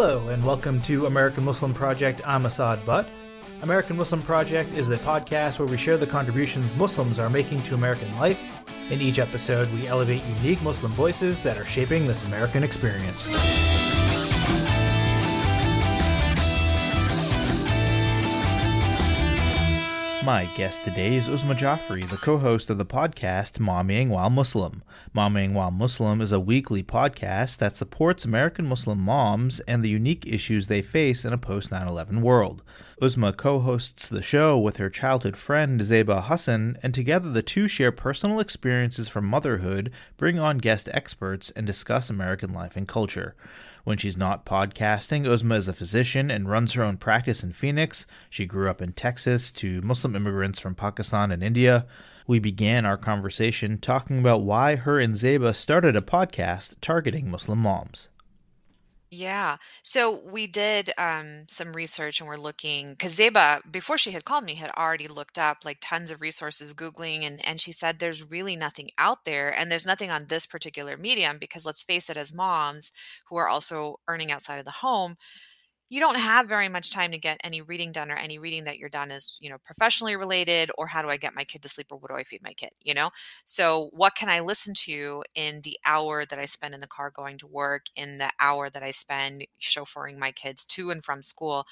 Hello, and welcome to American Muslim Project. I'm Assad Butt. American Muslim Project is a podcast where we share the contributions Muslims are making to American life. In each episode, we elevate unique Muslim voices that are shaping this American experience. My guest today is Uzma Jafri, the co host of the podcast Mommying While Muslim. Mommying While Muslim is a weekly podcast that supports American Muslim moms and the unique issues they face in a post 9 11 world. Uzma co hosts the show with her childhood friend Zeba Hassan, and together the two share personal experiences from motherhood, bring on guest experts, and discuss American life and culture. When she's not podcasting, Uzma is a physician and runs her own practice in Phoenix. She grew up in Texas to Muslim immigrants from Pakistan and India. We began our conversation talking about why her and Zeba started a podcast targeting Muslim moms. Yeah. So we did um, some research and we're looking because Zeba, before she had called me, had already looked up like tons of resources, Googling, and, and she said there's really nothing out there and there's nothing on this particular medium because let's face it, as moms who are also earning outside of the home, you don't have very much time to get any reading done or any reading that you're done is you know professionally related or how do i get my kid to sleep or what do i feed my kid you know? So what can i listen to in the hour that i spend in the car going to work in the hour that i spend chauffeuring my kids to and from school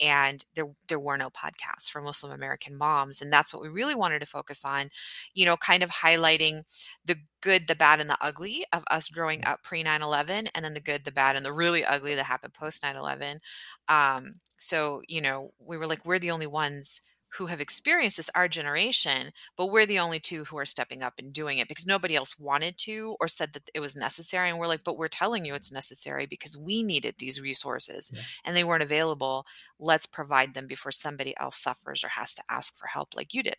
and there there were no podcasts for muslim american moms and that's what we really wanted to focus on you know kind of highlighting the good, the bad, and the ugly of us growing up pre 9 11, and then the good, the bad, and the really ugly that happened post 9 11. Um, so, you know, we were like, we're the only ones who have experienced this, our generation, but we're the only two who are stepping up and doing it because nobody else wanted to or said that it was necessary. And we're like, but we're telling you it's necessary because we needed these resources yeah. and they weren't available. Let's provide them before somebody else suffers or has to ask for help like you did.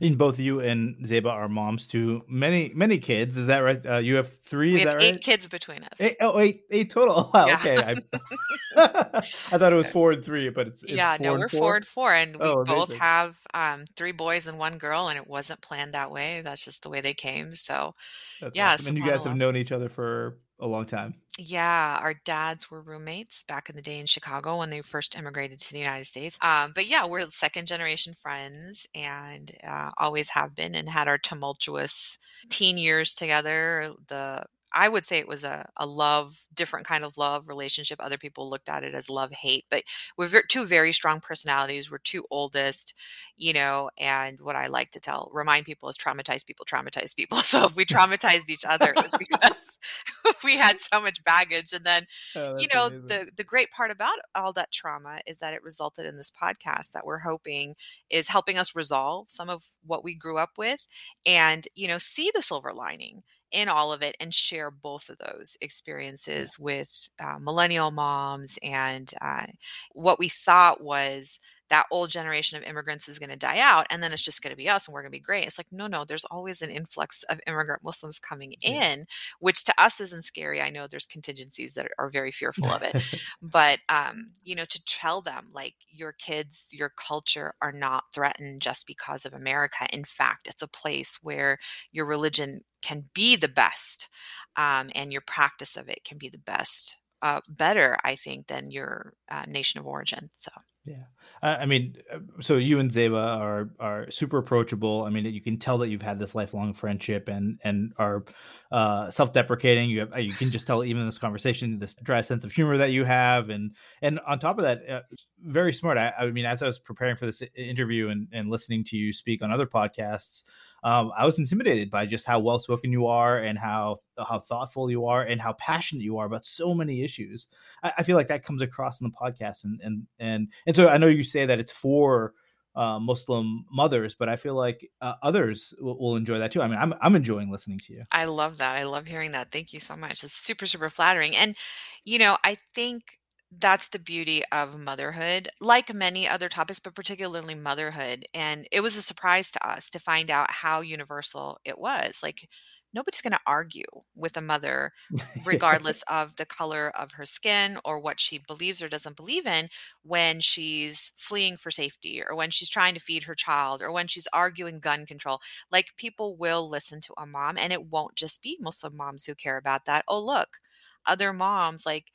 In both you and Zeba are moms to many many kids. Is that right? Uh, you have three. We have eight right? kids between us. Eight, oh, eight, eight total. Wow. Yeah. Okay. I, I, thought it was four and three, but it's, it's yeah. no, we're four? four and four, and we oh, both have um, three boys and one girl, and it wasn't planned that way. That's just the way they came. So, That's yeah. Awesome. And you guys have known each other for a long time. Yeah, our dads were roommates back in the day in Chicago when they first immigrated to the United States. Um, but yeah, we're second generation friends and uh, always have been and had our tumultuous teen years together. The I would say it was a, a love, different kind of love relationship. Other people looked at it as love hate, but we're two very strong personalities. We're two oldest, you know, and what I like to tell, remind people is traumatize people, traumatize people. So if we traumatized each other, it was because we had so much baggage. And then, oh, you know, amazing. the, the great part about all that trauma is that it resulted in this podcast that we're hoping is helping us resolve some of what we grew up with and, you know, see the silver lining in all of it and share both of those experiences with uh, millennial moms and uh, what we thought was that old generation of immigrants is going to die out and then it's just going to be us and we're going to be great. It's like no no there's always an influx of immigrant muslims coming in which to us isn't scary. I know there's contingencies that are very fearful of it but um, you know to tell them like your kids your culture are not threatened just because of america. In fact it's a place where your religion can be the best um, and your practice of it can be the best uh, better i think than your uh, nation of origin so Yeah. I mean, uh, so you and Zeba are are super approachable. I mean, you can tell that you've had this lifelong friendship and and are uh, self-deprecating. You have you can just tell even in this conversation this dry sense of humor that you have, and and on top of that, uh, very smart. I, I, mean, as I was preparing for this interview and and listening to you speak on other podcasts, um, I was intimidated by just how well spoken you are and how how thoughtful you are and how passionate you are about so many issues. I, I, feel like that comes across in the podcast, and and and and so I know you say that it's for uh, Muslim mothers, but I feel like uh, others will, will, enjoy that too. I mean, I'm I'm enjoying listening to you. I love that. I love hearing that. Thank you so much. It's super super flattering, and you know, I think that's the beauty of motherhood, like many other topics, but particularly motherhood. And it was a surprise to us to find out how universal it was. Like, nobody's going to argue with a mother, regardless of the color of her skin or what she believes or doesn't believe in, when she's fleeing for safety or when she's trying to feed her child or when she's arguing gun control. Like, people will listen to a mom, and it won't just be Muslim moms who care about that. Oh, look, other moms like,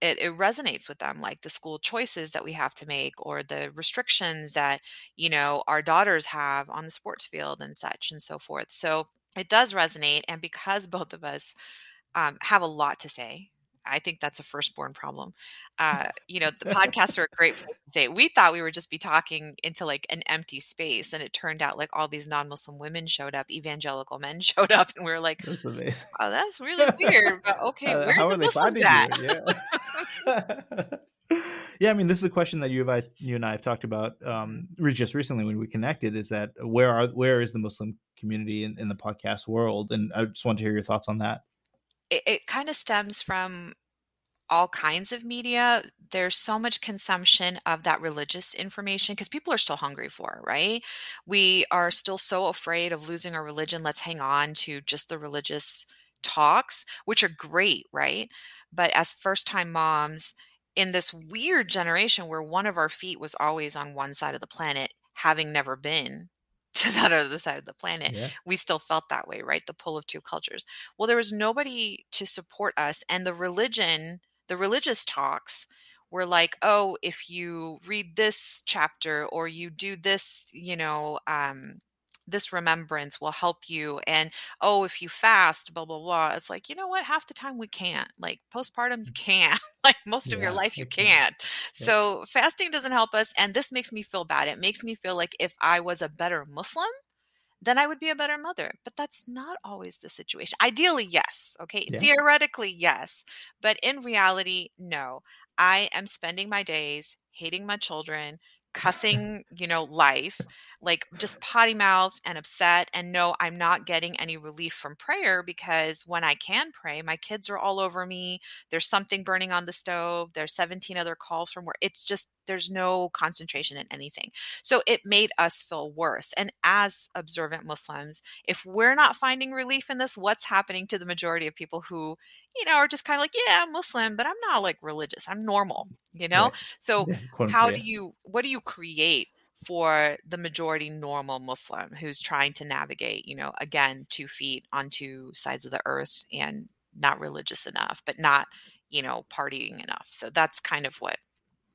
it, it resonates with them like the school choices that we have to make or the restrictions that you know our daughters have on the sports field and such and so forth so it does resonate and because both of us um, have a lot to say I think that's a firstborn problem. Uh, you know, the podcasts are a great place to say. We thought we would just be talking into like an empty space, and it turned out like all these non-Muslim women showed up, evangelical men showed up, and we are like, "That's amazing. Oh, that's really weird." But okay, uh, where are the Muslims at? Yeah. yeah, I mean, this is a question that you I, you and I have talked about um, just recently when we connected. Is that where are where is the Muslim community in, in the podcast world? And I just want to hear your thoughts on that it, it kind of stems from all kinds of media. There's so much consumption of that religious information because people are still hungry for it, right? We are still so afraid of losing our religion. Let's hang on to just the religious talks, which are great, right? But as first time moms, in this weird generation where one of our feet was always on one side of the planet, having never been to that other side of the planet, yeah. we still felt that way, right? The pull of two cultures. Well, there was nobody to support us. And the religion, the religious talks were like, oh, if you read this chapter or you do this, you know, um, this remembrance will help you and oh if you fast blah blah blah it's like you know what half the time we can't like postpartum you mm. can't like most yeah, of your life you can't yeah. so fasting doesn't help us and this makes me feel bad it makes me feel like if i was a better muslim then I would be a better mother. But that's not always the situation. Ideally, yes. Okay. Yeah. Theoretically, yes. But in reality, no. I am spending my days hating my children, cussing, you know, life, like just potty mouth and upset. And no, I'm not getting any relief from prayer because when I can pray, my kids are all over me. There's something burning on the stove. There's 17 other calls from where It's just, there's no concentration in anything. So it made us feel worse. And as observant Muslims, if we're not finding relief in this, what's happening to the majority of people who, you know, are just kind of like, yeah, I'm Muslim, but I'm not like religious. I'm normal, you know? Right. So yeah, how do you, what do you create for the majority normal Muslim who's trying to navigate, you know, again, two feet on two sides of the earth and not religious enough, but not, you know, partying enough. So that's kind of what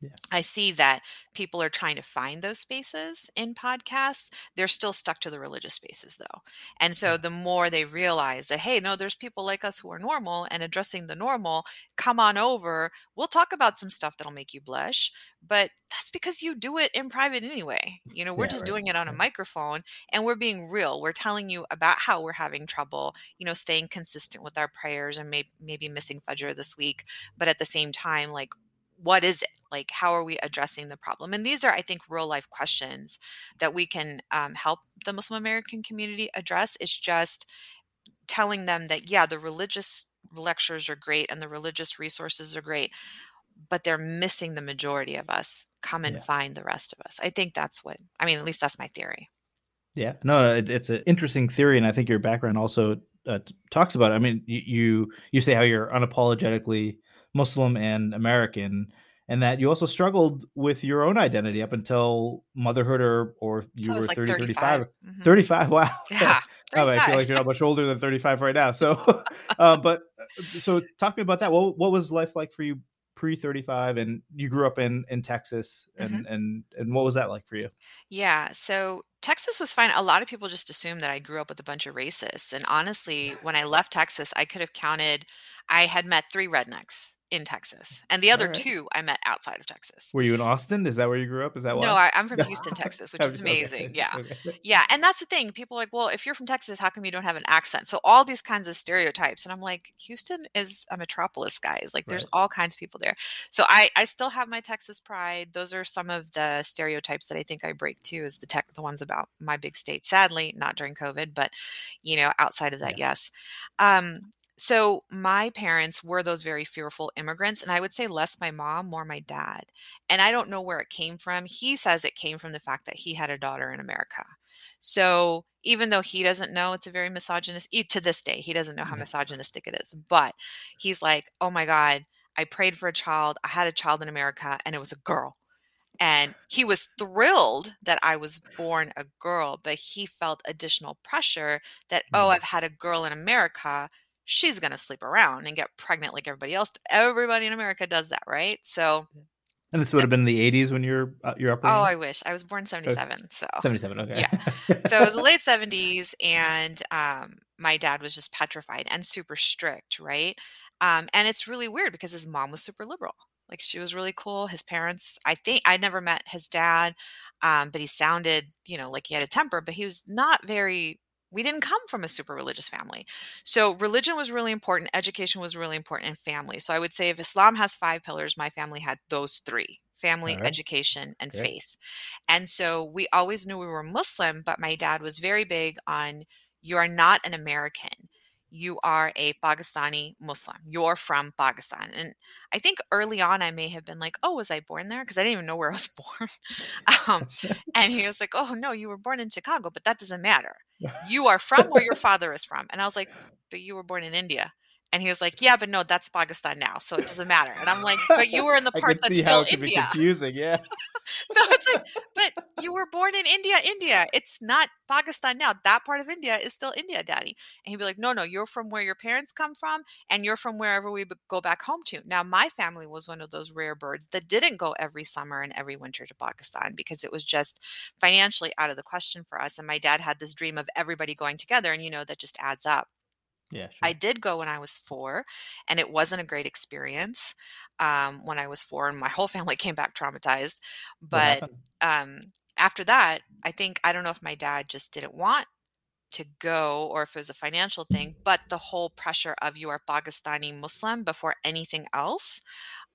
yeah. I see that people are trying to find those spaces in podcasts. They're still stuck to the religious spaces though. And so the more they realize that, hey, no, there's people like us who are normal and addressing the normal, come on over. We'll talk about some stuff that'll make you blush, but that's because you do it in private anyway. You know, we're yeah, just right. doing it on a microphone and we're being real. We're telling you about how we're having trouble, you know, staying consistent with our prayers and may- maybe missing Fajr this week. But at the same time, like, what is it? Like how are we addressing the problem? And these are i think real life questions that we can um, help the muslim american community address. It's just telling them that yeah the religious lectures are great and the religious resources are great but they're missing the majority of us. Come and yeah. find the rest of us. I think that's what i mean at least that's my theory. Yeah. No it, it's an interesting theory and i think your background also uh, talks about it. i mean you you say how you're unapologetically Muslim and American, and that you also struggled with your own identity up until motherhood or, or you were like 30, 35. Mm-hmm. 35, wow. Yeah. oh, I feel like you're not much older than 35 right now. So, uh, but uh, so talk to me about that. What, what was life like for you pre 35 and you grew up in in Texas and Mm-hmm. and and what was that like for you? Yeah, so Texas was fine. A lot of people just assume that I grew up with a bunch of racists. And honestly, when I left Texas, I could have counted, I had met three rednecks in Texas, and the other Alright. two I met outside of Texas. Were you in Austin? Is that where you grew up? Is that why? No, I, I'm from Houston, Texas, which is was- okay, amazing. Yeah. okay. Yeah. And that's the thing. People are like, well, if you're from Texas, how come you don't have an accent? So all these kinds of stereotypes. And I'm like, Houston is a metropolis, guys. Like there's Right. all kinds of people there. So I, I still have my Texas pride. Those are some of the stereotypes that I think I break too, is the tech the ones about my big state. Sadly, not during COVID, but you know, outside of that, yes. Um, so my parents were those very fearful immigrants, and I would say less my mom, more my dad. And I don't know where it came from. He says it came from the fact that he had a daughter in America. So even though he doesn't know it's a very misogynist, to this day, he doesn't know how misogynistic it is. But he's like, oh my God, I prayed for a child. I had a child in America, and it was a girl. And he was thrilled that I was born a girl, but he felt additional pressure that, oh, Mhm. I've had a girl in America. She's going to sleep around and get pregnant like everybody else. Everybody in America does that, right? So, And this would have been the 80s when you're uh, you're up. oh. I wish I was born 77. So, 77. Okay. Yeah. so it was the late 70s and um, my dad was just petrified and super strict right um, and it's really weird because his mom was super liberal like she was really cool his parents i think i never met his dad um, but he sounded you know like he had a temper but he was not very we didn't come from a super religious family so religion was really important education was really important and family so i would say if islam has five pillars my family had those three family Alright. education and Great. faith and so we always knew we were Muslim, but my dad was very big on you are not an American. You are a Pakistani Muslim. You're from Pakistan. And I think early on I may have been like, oh, was I born there? Because I didn't even know where I was born. um, and he was like, oh, no, you were born in Chicago, but that doesn't matter. You are from where your father is from. And I was like, but you were born in India. And he was like, yeah, but no, that's Pakistan now. So it doesn't matter. And I'm like, but you were in the I part that's see still how it could be India. confusing. Yeah. So it's like, but you were born in India, India. It's not Pakistan now. That part of India is still India, daddy. And he'd be like, no, no, you're from where your parents come from and you're from wherever we go back home to. Now, my family was one of those rare birds that didn't go every summer and every winter to Pakistan because it was just financially out of the question for us. And my dad had this dream of everybody going together. And, you know, that just adds up. Yeah. Sure. I did go when I was four, and it wasn't a great experience um, when I was four, and my whole family came back traumatized. But um, after that, I think I don't know if my dad just didn't want to go or if it was a financial thing, but the whole pressure of you are Pakistani Muslim before anything else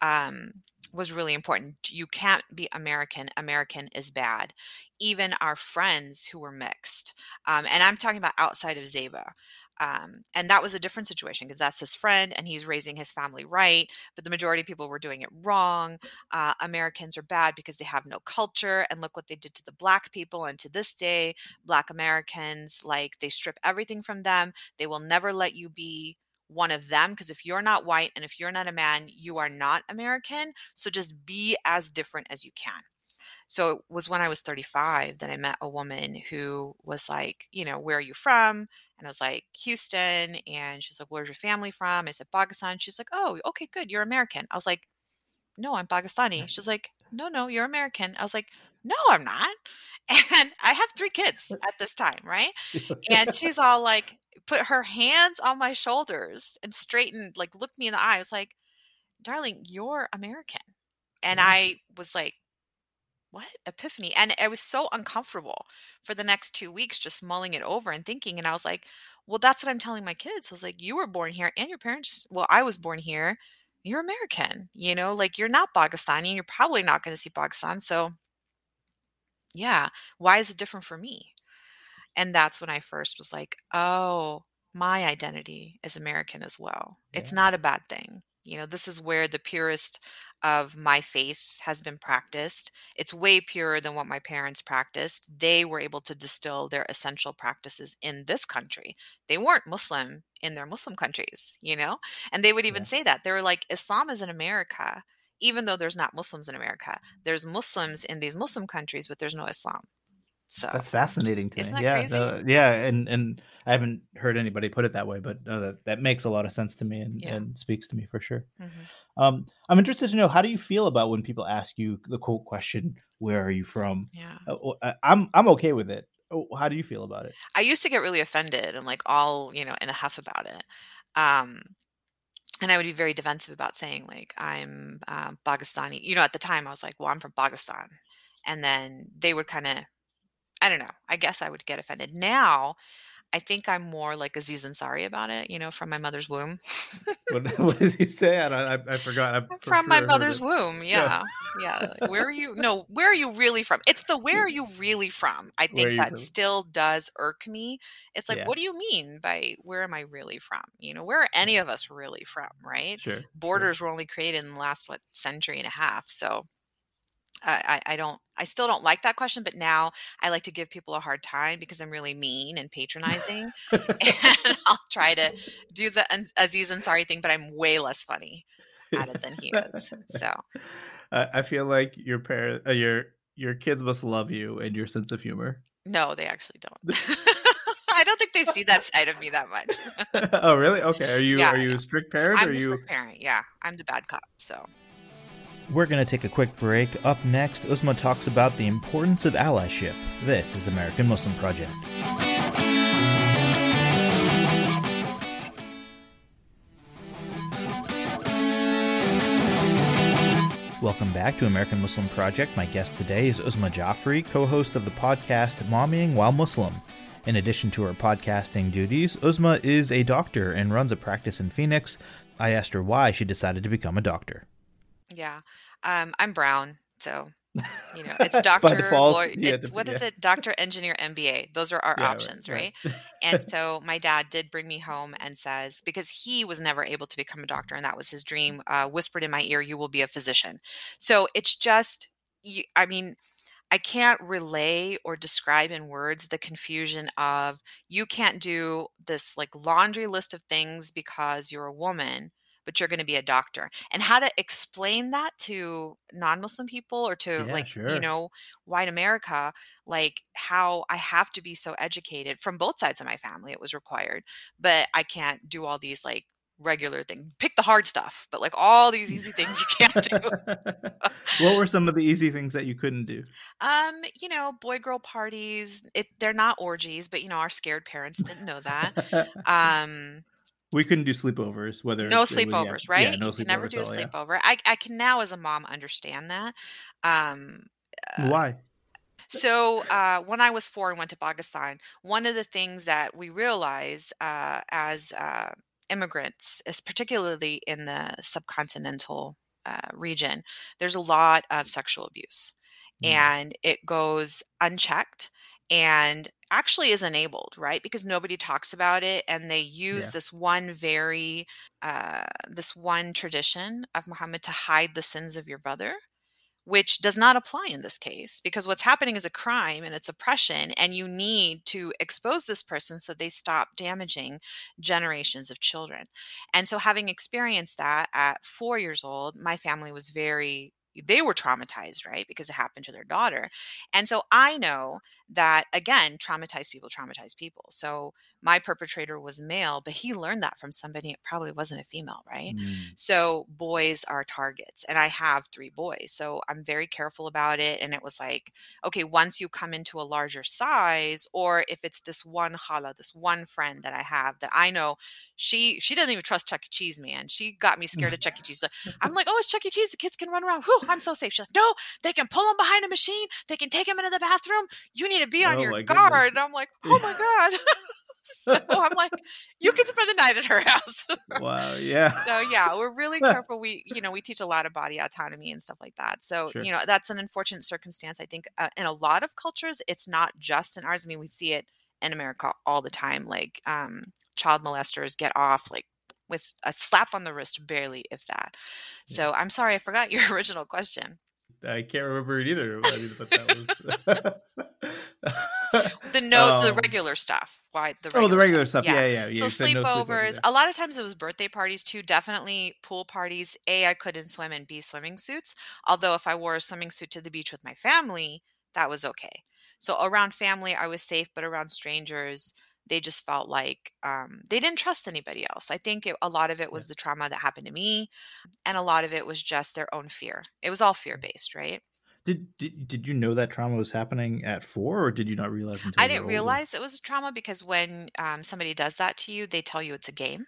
um, was really important. You can't be American. American is bad. Even our friends who were mixed, um, and I'm talking about outside of Zeba. Um, and that was a different situation because that's his friend and he's raising his family right. But the majority of people were doing it wrong. Uh, Americans are bad because they have no culture. And look what they did to the black people. And to this day, black Americans, like they strip everything from them. They will never let you be one of them because if you're not white and if you're not a man, you are not American. So just be as different as you can. So it was when I was 35 that I met a woman who was like, you know, where are you from? And I was like, Houston. And she's like, where's your family from? I said, Pakistan. She's like, oh, okay, good. You're American. I was like, no, I'm Pakistani. She's like, no, no, you're American. I was like, no, I'm not. And I have three kids at this time, right? And she's all like, put her hands on my shoulders and straightened, like, looked me in the eye. I was like, darling, you're American. And I was like, what? Epiphany and i was so uncomfortable for the next two weeks just mulling it over and thinking and i was like well that's what i'm telling my kids. I was like you were born here and your parents well i was born here. You're american you know like you're not pakistani and you're probably not going to see pakistan so yeah why is it different for me? And that's when i first was like oh my identity is american as well. It's not a bad thing you know this is where the purest of my faith has been practiced. It's way purer than what my parents practiced. They were able to distill their essential practices in this country. They weren't muslim in their muslim countries you know? And they would even Yeah. say that. They were like islam is in america even though there's not muslims in america. There's muslims in these muslim countries but there's no islam So That's fascinating to Isn't me. yeah, yeah, and and I haven't heard anybody put it that way, but no, that that makes a lot of sense to me and, Yeah. and speaks to me for sure. mhm. Um, I'm interested to know how do you feel about when people ask you the quote question, "Where are you from?" yeah. Uh, I- I'm I'm okay with it. Oh, How do you feel about it? I used to get really offended and like all, you know, in a huff about it. Um, and I would be very defensive about saying like I'm uh, Pakistani. You know, at the time I was like, well, I'm from Pakistan, and then they would kind of, I don't know. I guess I would get offended. Now, I think I'm more like Aziz Ansari about it. You know, from my mother's womb. What, what does he say? I, don't, I, I forgot. I'm from my sure heard mother's womb. Yeah. Yeah. like, where are you? No, where are you really from? It's the where are you really from? I think that from? still does irk me. It's like, Yeah. what do you mean by where am I really from? You know, where are any of us really from? Right? Sure. sure. Borders were only created in the last, what, century and a half. So I, I don't, I still don't like that question, but now I like to give people a hard time because I'm really mean and patronizing. and I'll try to do the Aziz Ansari thing, but I'm way less funny at it than he is. So. I, I feel like your parent, uh, your your kids must love you and your sense of humor. No, they actually don't. I don't think they see that side of me that much. oh, really? Okay. Are you Yeah, are you a strict parent? I'm are the you? strict parent. Yeah, I'm the bad cop. So We're going to take a quick break. Up next, Uzma talks about the importance of allyship. This is American Muslim Project. Welcome back to American Muslim Project. My guest today is Uzma Jafri, co host of the podcast Mommying While Muslim. In addition to her podcasting duties, Uzma is a doctor and runs a practice in Phoenix. I asked her why she decided to become a doctor. Yeah, um, I'm brown. So you know, it's doctor, default, lawyer. you It's, to- what is yeah. it? Doctor, engineer, MBA. Those are our Yeah, options, right? right. And so my dad did bring me home and says, because he was never able to become a doctor and that was his dream, uh, whispered in my ear, you will be a physician. So it's just, you, I mean, I can't relay or describe in words the confusion of you can't do this like laundry list of things because you're a woman, but you're going to be a doctor. And how to explain that to non Muslim people or to Yeah, like, sure. you know, white America, like how I have to be so educated from both sides of my family, it was required, but I can't do all these like regular things. Pick the hard stuff, but like all these easy things you can't do. what were some of the easy things that you couldn't do? Um, you know, boy girl parties, it they're not orgies, but you know, our scared parents didn't know that. Um, we couldn't do sleepovers. Whether no was- yeah, sleepovers, right? Yeah, no you can never sleepovers do a all, yeah. sleepover. I I can now as a mom understand that. Um Why? So, uh, when I was four and went to Pakistan, one of the things that we realized uh, as uh, immigrants, is particularly in the subcontinental uh, region, there's a lot of sexual abuse, Mm. and it goes unchecked and actually is enabled, right? Because nobody talks about it, and they use Yeah. this one very, uh, this one tradition of Muhammad to hide the sins of your brother which does not apply in this case because what's happening is a crime and it's oppression and you need to expose this person so they stop damaging generations of children and so having experienced that at four years old my family was very they were traumatized right because it happened to their daughter and so i know that again traumatized people traumatize people so my perpetrator was male but he learned that from somebody it probably wasn't a female right Mm. so boys are targets, and I have three boys. So I'm very careful about it. And it was like, okay, once you come into a larger size, or if it's this one khala, this one friend that I have that I know she she doesn't even trust Chuck E. Cheese, man. She got me scared of Chuck E. Cheese. I'm like, oh, it's Chuck E. Cheese. The kids can run around. Whew, I'm so safe. She's like, no, they can pull them behind a machine. They can take them into the bathroom. You need to be on Oh your guard. And I'm like, oh my god. so I'm like, you can spend the night at her house. wow. Yeah. so yeah we're really careful we you know we teach a lot of body autonomy and stuff like that so Sure. you know that's an unfortunate circumstance i think uh, in a lot of cultures it's not just in ours i mean we see it in america all the time like um child molesters get off like with a slap on the wrist barely if that so i'm sorry i forgot your original question I can't remember it either. I mean, but that was. the no the Um, regular stuff why the Oh, the regular regular stuff. Yeah, yeah. yeah. so you said no sleepovers a lot of times it was birthday parties too definitely pool parties a i couldn't swim in b swimming suits although if i wore a swimming suit to the beach with my family that was okay So around family, I was safe, but around strangers, they just felt like um, they didn't trust anybody else. I think it, a lot of it was the trauma that happened to me, and a lot of it was just their own fear. It was all fear based, right? Did, did did you know that trauma was happening at four, or did you not realize until I didn't realize it was trauma because when um, somebody does that to you, they tell you it's a game.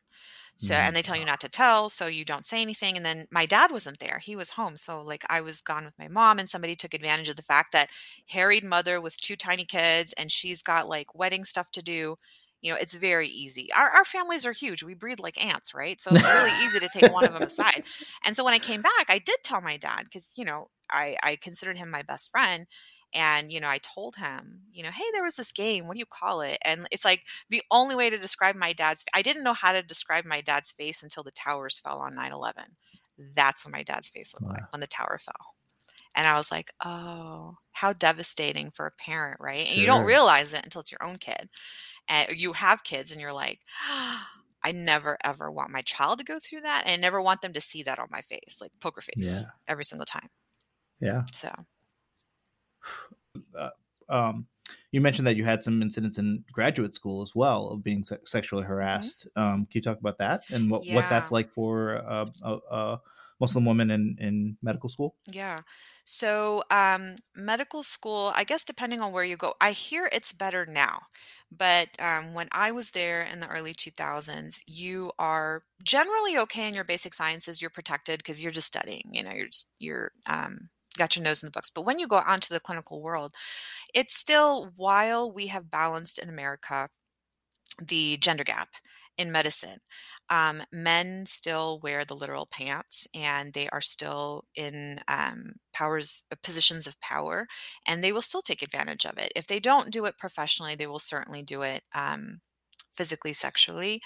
So, Mm, and they tell you not to tell, so you don't say anything. And then my dad wasn't there. He was home. So, like, I was gone with my mom, and somebody took advantage of the fact that harried mother with two tiny kids, and she's got like wedding stuff to do. You know, it's very easy. Our, our families are huge. We breed like ants, right? So it's really easy to take one of them aside. And so when I came back, I did tell my dad because, you know, I, I considered him my best friend. And, you know, I told him, you know, hey, there was this game. What do you call it? And it's like, the only way to describe my dad's I didn't know how to describe my dad's face until the towers fell on 9/11. That's what my dad's face looked Wow. like when the tower fell. And I was like, "Oh, how devastating for a parent, right?" And you don't realize it until it's your own kid. And you have kids and you're like, I never ever want my child to go through that and I never want them to see that on my face, like poker face Yeah. every single time. Yeah. So, Uh, um, you mentioned that you had some incidents in graduate school as well of being se- sexually harassed. Um, can you talk about that and what, what that's like for a, a, a Muslim women in, in medical school? Yeah. So, um, medical school, I guess depending on where you go, I hear it's better now. But um, when I was there in the early 2000s, you are generally okay in your basic sciences. You're protected because you're just studying. You know, you're just you're um, got your nose in the books. But when you go out into the clinical world, it's still while we have balanced in America the gender gap in medicine. Um, men still wear the literal pants and they are still in um, powers uh, positions of power and they will still take advantage of it. If they don't do it professionally, they will certainly do it um, physically, sexually.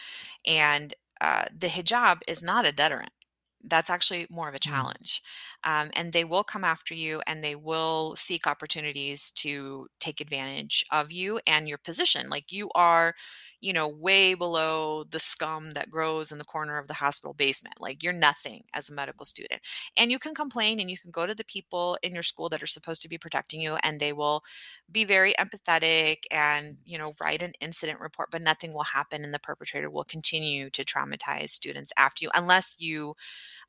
And uh, the hijab is not a deterrent. That's actually more of a Mm. challenge. Um, and they will come after you and they will seek opportunities to take advantage of you and your position. Like you are, you know, way below the scum that grows in the corner of the hospital basement. Like you're nothing as a medical student. And you can complain and you can go to the people in your school that are supposed to be protecting you and they will be very empathetic and, you know, write an incident report, but nothing will happen and the perpetrator will continue to traumatize students after you unless you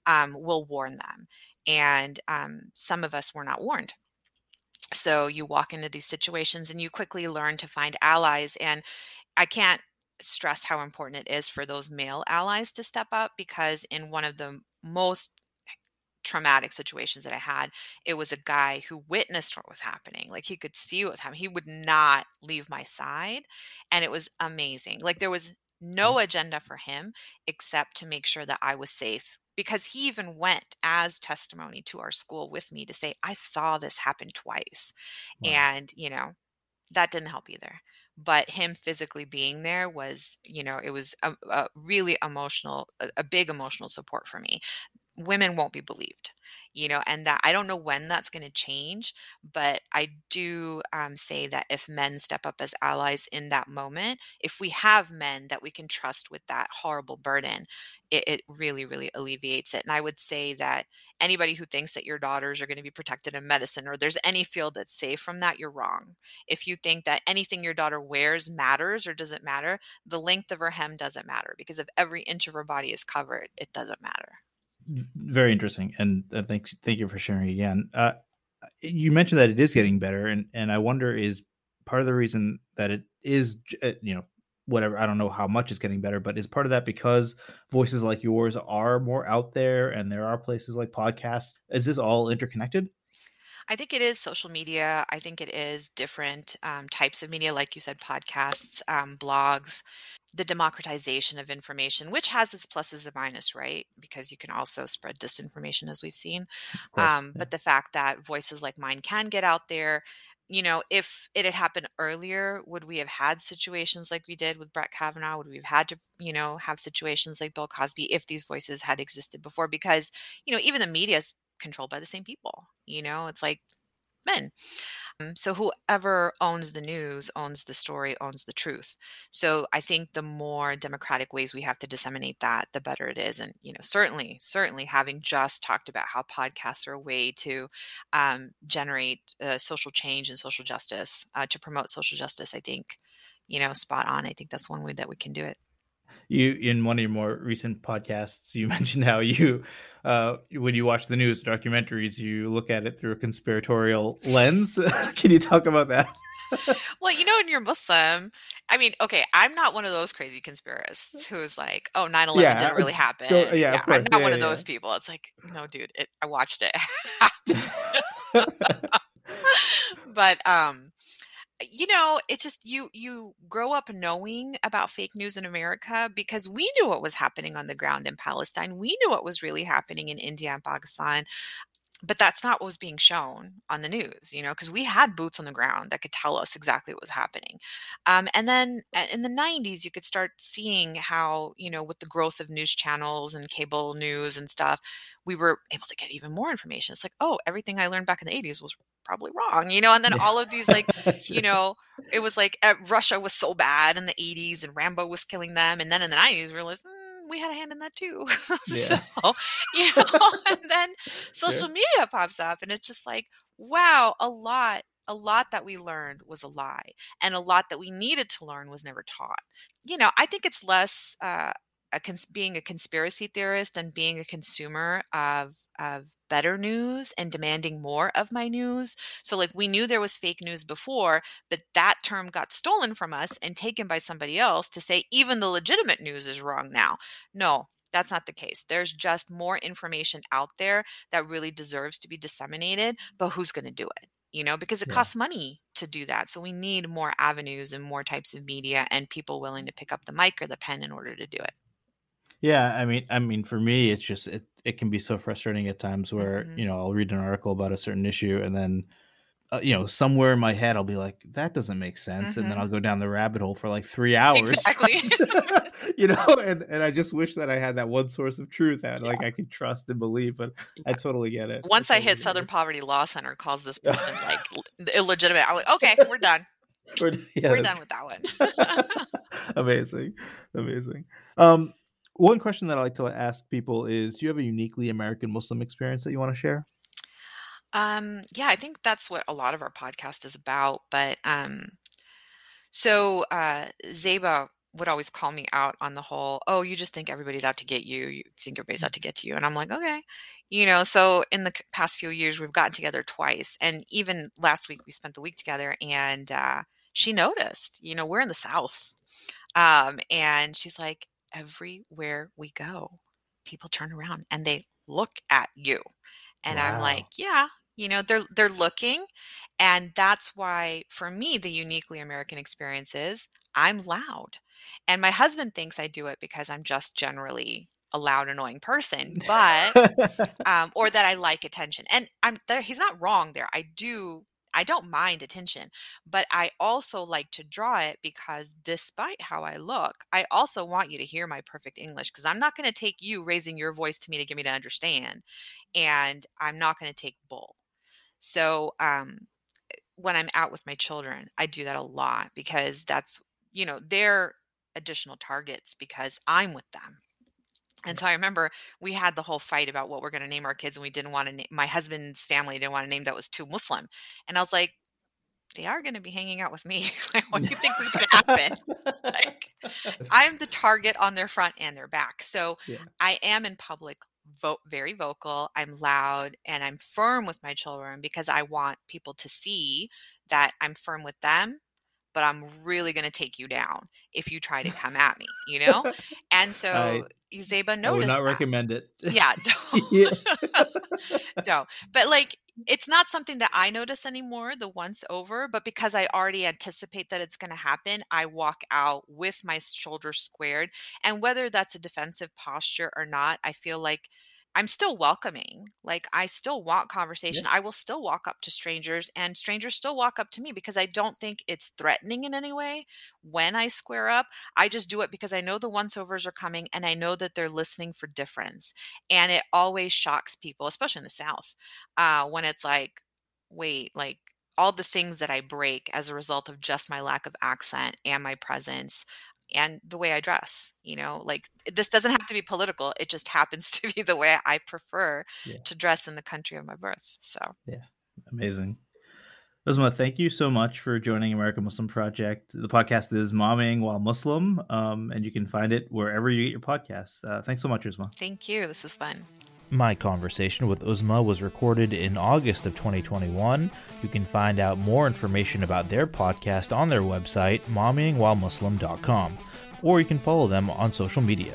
um, will warn them. And um, some of us were not warned. So you walk into these situations and you quickly learn to find allies. And I can't stress how important it is for those male allies to step up because in one of the most traumatic situations that I had, it was a guy who witnessed what was happening. Like he could see what was happening. He would not leave my side. And it was amazing. Like there was mm. no agenda for him except to make sure that I was safe. Because he even went as testimony to our school with me to say, I saw this happen twice. Wow. And, you know, that didn't help either. But him physically being there was, you know, it was a, a really emotional, a, a big emotional support for me women won't be believed you know and that i don't know when that's going to change but i do um, say that if men step up as allies in that moment if we have men that we can trust with that horrible burden it, it really really alleviates it and i would say that anybody who thinks that your daughters are going to be protected in medicine or there's any field that's safe from that you're wrong. If you think that anything your daughter wears matters or doesn't matter the length of her hem doesn't matter because if every inch of her body is covered it doesn't matter Very interesting, and uh, thank thank you for sharing again. Uh, you mentioned that it is getting better, and and I wonder is part of the reason that it is, uh, you know, whatever. I don't know how much it's getting better, but is part of that because voices like yours are more out there, and there are places like podcasts. Is this all interconnected? I think it is social media. I think it is different um, types of media, like you said, podcasts, um, blogs, the democratization of information, which has its pluses and minuses, right? Because you can also spread disinformation, as we've seen. Course, Um, yeah. but the fact that voices like mine can get out there, you know, if it had happened earlier, would we have had situations like we did with Brett Kavanaugh? Would we have had to, you know, have situations like Bill Cosby if these voices had existed before? Because, you know, even the media is controlled by the same people. You know, it's like men. Um, so whoever owns the news owns the story, owns the truth. So I think the more democratic ways we have to disseminate that, the better it is. And you know, certainly, certainly, having just talked about how podcasts are a way to um, generate uh, social change and social justice, uh, to promote social justice, I think, you know, spot on. I think that's one way that we can do it you in one of your more recent podcasts you mentioned how you uh, when you watch the news documentaries you look at it through a conspiratorial lens. Can you talk about that? Well you know when you're muslim i mean okay i'm not one of those crazy conspiracists who's like oh 9-11 yeah, didn't really happen. yeah, yeah i'm not yeah, one of those people. It's like no dude it, i watched it but um you know it's just you you grow up knowing about fake news in america because we knew what was happening on the ground in palestine. We knew what was really happening in india and pakistan but that's not what was being shown on the news you know because we had boots on the ground that could tell us exactly what was happening. Um, and then uh, in the 90s you could start seeing how you know with the growth of news channels and cable news and stuff we were able to get even more information it's like oh everything i learned back in the 80s was probably wrong, you know, and then yeah. all of these like, you know, it was like uh, Russia was so bad in the 80s and Rambo was killing them. And then in the 90s, we realized mm, we had a hand in that too. Yeah. so, you know, and then social media pops up and it's just like, wow, a lot a lot that we learned was a lie and a lot that we needed to learn was never taught you know i think it's less uh, a cons- being a conspiracy theorist and being a consumer of of better news and demanding more of my news. So like we knew there was fake news before, but that term got stolen from us and taken by somebody else to say even the legitimate news is wrong now. No, that's not the case. There's just more information out there that really deserves to be disseminated, but who's going to do it? You know, because it yeah. costs money to do that. So we need more avenues and more types of media and people willing to pick up the mic or the pen in order to do it. Yeah, I mean, I mean, for me, it's just it. It can be so frustrating at times where mm-hmm. you know I'll read an article about a certain issue and then uh, you know somewhere in my head I'll be like that doesn't make sense, mm-hmm. and then mm-hmm. I'll go down the rabbit hole for like three hours. Exactly. you know, and and I just wish that I had that one source of truth that yeah. like I could trust and believe. But yeah. I totally get it. Once I, totally hit Southern it. Poverty Law Center calls this person like illegitimate, I'm like, okay, we're done. We're, yeah, we're done with that one. amazing, amazing. Um, one question that I like to ask people is do you have a uniquely American Muslim experience that you want to share? Um, yeah, I think that's what a lot of our podcast is about. But um, so uh, Zeba would always call me out on the whole, oh, you just think everybody's out to get you. You think everybody's out to get you. And I'm like, okay. You know, so in the past few years, we've gotten together twice. And even last week, we spent the week together and uh, she noticed, you know, we're in the South. Um, and she's like, everywhere we go, people turn around and they look at you. And wow. I'm like, yeah, you know, they're they're looking and that's why for me the uniquely American experience is I'm loud. And my husband thinks I do it because I'm just generally a loud annoying person but um, or that i like attention and i'm there he's not wrong there i do I don't mind attention, but I also like to draw it because despite how I look, I also want you to hear my perfect English because I'm not going to take you raising your voice to me to get me to understand. And I'm not going to take bull. So, um, when I'm out with my children, I do that a lot because that's, you know, they're additional targets because I'm with them and so I remember we had the whole fight about what we're going to name our kids, and we didn't want to name my husband's family didn't want a name that was too Muslim. And I was like, they are going to be hanging out with me. like, what do you think is going to happen? like, I'm the target on their front and their back. So yeah. I am in public, vote very vocal. I'm loud and I'm firm with my children because I want people to see that I'm firm with them but I'm really going to take you down if you try to come at me, you know? And so I, Zeba noticed. I would not that. recommend it. Yeah, don't. don't. But like, it's not something that I notice anymore, the once over, but because I already anticipate that it's going to happen, I walk out with my shoulders squared. And whether that's a defensive posture or not, I feel like I'm still welcoming. Like I still want conversation. Yeah. I will still walk up to strangers and strangers still walk up to me because I don't think it's threatening in any way when I square up. I just do it because I know the once overs are coming and I know that they're listening for difference. And it always shocks people, especially in the South, uh, when it's like, wait, like all the things that I break as a result of just my lack of accent and my presence and the way I dress, you know, like this doesn't have to be political. It just happens to be the way I prefer Yeah. to dress in the country of my birth. So yeah, Amazing. Uzma, thank you so much for joining American Muslim Project. The podcast is Mommying While Muslim, um, and you can find it wherever you get your podcasts. Uh, thanks so much, Uzma. thank you. This is fun. My conversation with Uzma was recorded in August of 2021. You can find out more information about their podcast on their website, mommyingwhilemuslim.com, or you can follow them on social media.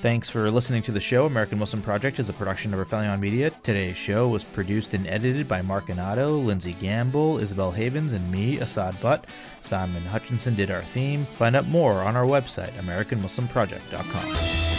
Thanks for listening to the show. American Muslim Project is a production of Rafaelion Media. Today's show was produced and edited by Mark Anato, Lindsay Gamble, Isabel Havens, and me, Assad Butt. Simon Hutchinson did our theme. Find out more on our website, AmericanMuslimProject.com.